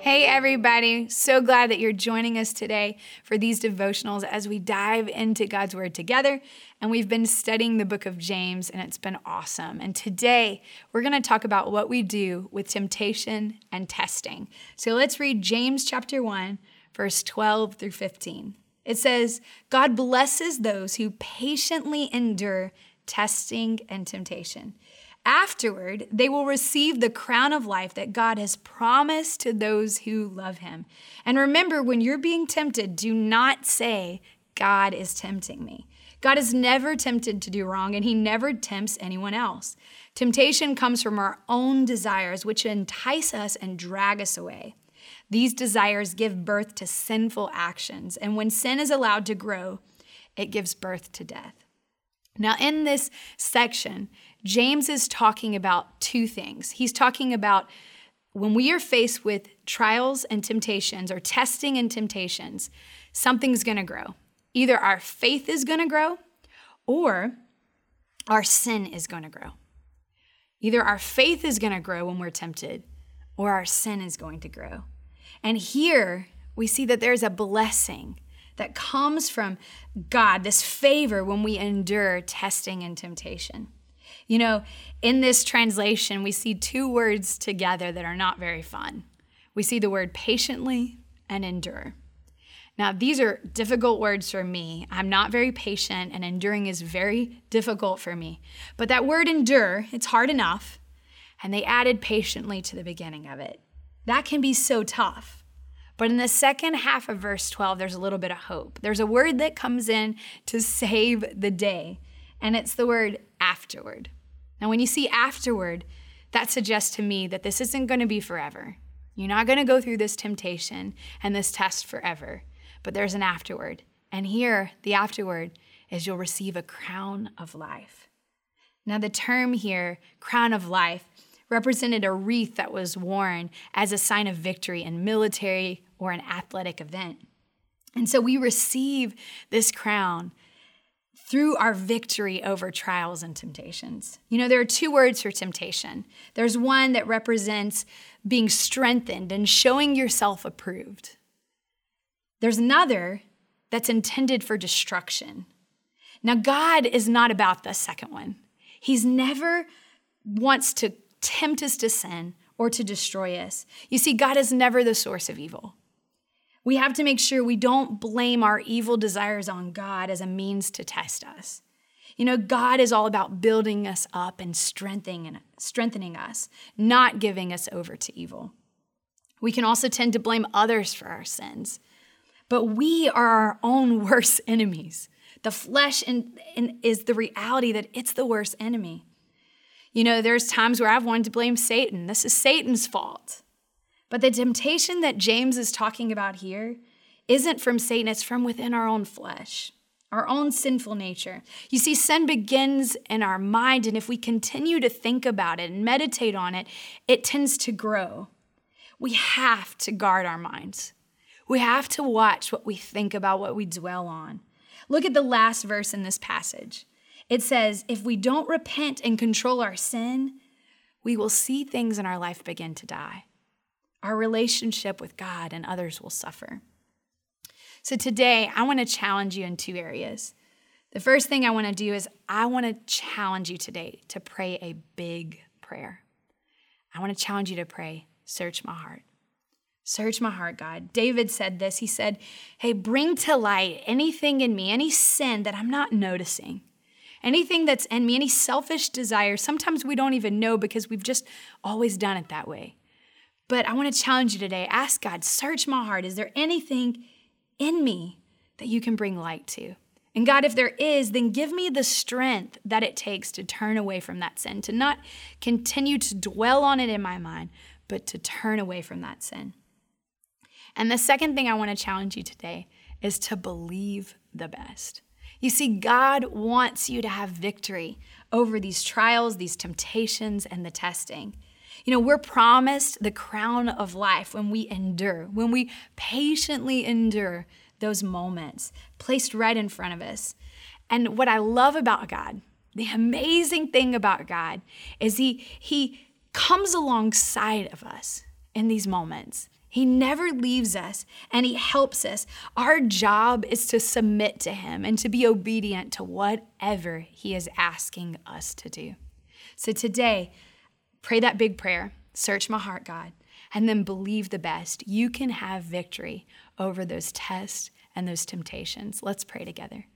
Hey, everybody. So glad that you're joining us today for these devotionals as we dive into God's Word together. And we've been studying the book of James, and it's been awesome. And today, we're going to talk about what we do with temptation and testing. So let's read James chapter 1, verse 12 through 15. It says, God blesses those who patiently endure testing and temptation. Afterward, they will receive the crown of life that God has promised to those who love him. And remember, when you're being tempted, do not say, God is tempting me. God is never tempted to do wrong, and he never tempts anyone else. Temptation comes from our own desires, which entice us and drag us away. These desires give birth to sinful actions, and when sin is allowed to grow, it gives birth to death. Now, in this section, James is talking about two things. He's talking about when we are faced with trials and temptations or testing and temptations, something's gonna grow. Either our faith is gonna grow or our sin is gonna grow. Either our faith is gonna grow when we're tempted or our sin is going to grow. And here we see that there's a blessing that comes from God, this favor when we endure testing and temptation. You know, in this translation, we see two words together that are not very fun. We see the word patiently and endure. Now, these are difficult words for me. I'm not very patient, and enduring is very difficult for me. But that word endure, it's hard enough, and they added patiently to the beginning of it. That can be so tough. But in the second half of verse 12, there's a little bit of hope. There's a word that comes in to save the day, and it's the word afterward. Now, when you see afterward, that suggests to me that this isn't going to be forever. You're not going to go through this temptation and this test forever, but there's an afterward. And here, the afterward is you'll receive a crown of life. Now, the term here, crown of life, represented a wreath that was worn as a sign of victory in military or an athletic event. And so we receive this crown through our victory over trials and temptations. You know, there are two words for temptation there's one that represents being strengthened and showing yourself approved, there's another that's intended for destruction. Now, God is not about the second one. He's never wants to tempt us to sin or to destroy us. You see, God is never the source of evil. We have to make sure we don't blame our evil desires on God as a means to test us. You know, God is all about building us up and strengthening, strengthening us, not giving us over to evil. We can also tend to blame others for our sins, but we are our own worst enemies. The flesh in, in, is the reality that it's the worst enemy. You know, there's times where I've wanted to blame Satan. This is Satan's fault. But the temptation that James is talking about here isn't from Satan, it's from within our own flesh, our own sinful nature. You see, sin begins in our mind, and if we continue to think about it and meditate on it, it tends to grow. We have to guard our minds. We have to watch what we think about, what we dwell on. Look at the last verse in this passage. It says, If we don't repent and control our sin, we will see things in our life begin to die our relationship with God and others will suffer. So today, I want to challenge you in two areas. The first thing I want to do is I want to challenge you today to pray a big prayer. I want to challenge you to pray, search my heart. Search my heart, God. David said this. He said, Hey, bring to light anything in me, any sin that I'm not noticing, anything that's in me, any selfish desire. Sometimes we don't even know because we've just always done it that way. But I want to challenge you today. Ask God, search my heart. Is there anything in me that you can bring light to? And God, if there is, then give me the strength that it takes to turn away from that sin, to not continue to dwell on it in my mind, but to turn away from that sin. And the second thing I want to challenge you today is to believe the best. You see, God wants you to have victory over these trials, these temptations, and the testing. You know, we're promised the crown of life when we endure, when we patiently endure those moments placed right in front of us. And what I love about God, the amazing thing about God, is He, he comes alongside of us in these moments. He never leaves us and He helps us. Our job is to submit to Him and to be obedient to whatever He is asking us to do. So today, pray that big prayer search my heart, God, and then believe the best. You can have victory over those tests and those temptations. Let's pray together.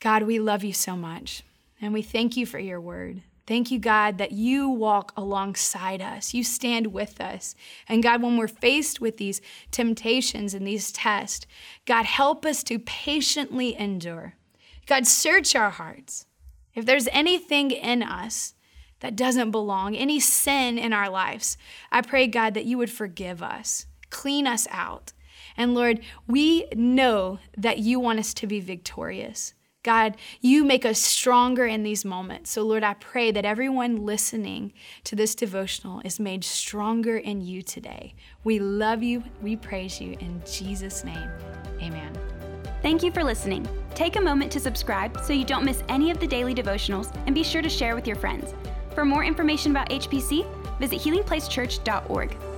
God, we love you so much, and we thank you for your word. Thank you, God, that you walk alongside us. You stand with us. And God, when we're faced with these temptations and these tests, God, help us to patiently endure. God, search our hearts. If there's anything in us that doesn't belong, any sin in our lives, I pray, God, that you would forgive us, clean us out. And Lord, we know that you want us to be victorious. God, you make us stronger in these moments. So, Lord, I pray that everyone listening to this devotional is made stronger in you today. We love you. We praise you. In Jesus' name, amen. Thank you for listening. Take a moment to subscribe so you don't miss any of the daily devotionals and be sure to share with your friends. For more information about HPC, visit healingplacechurch.org.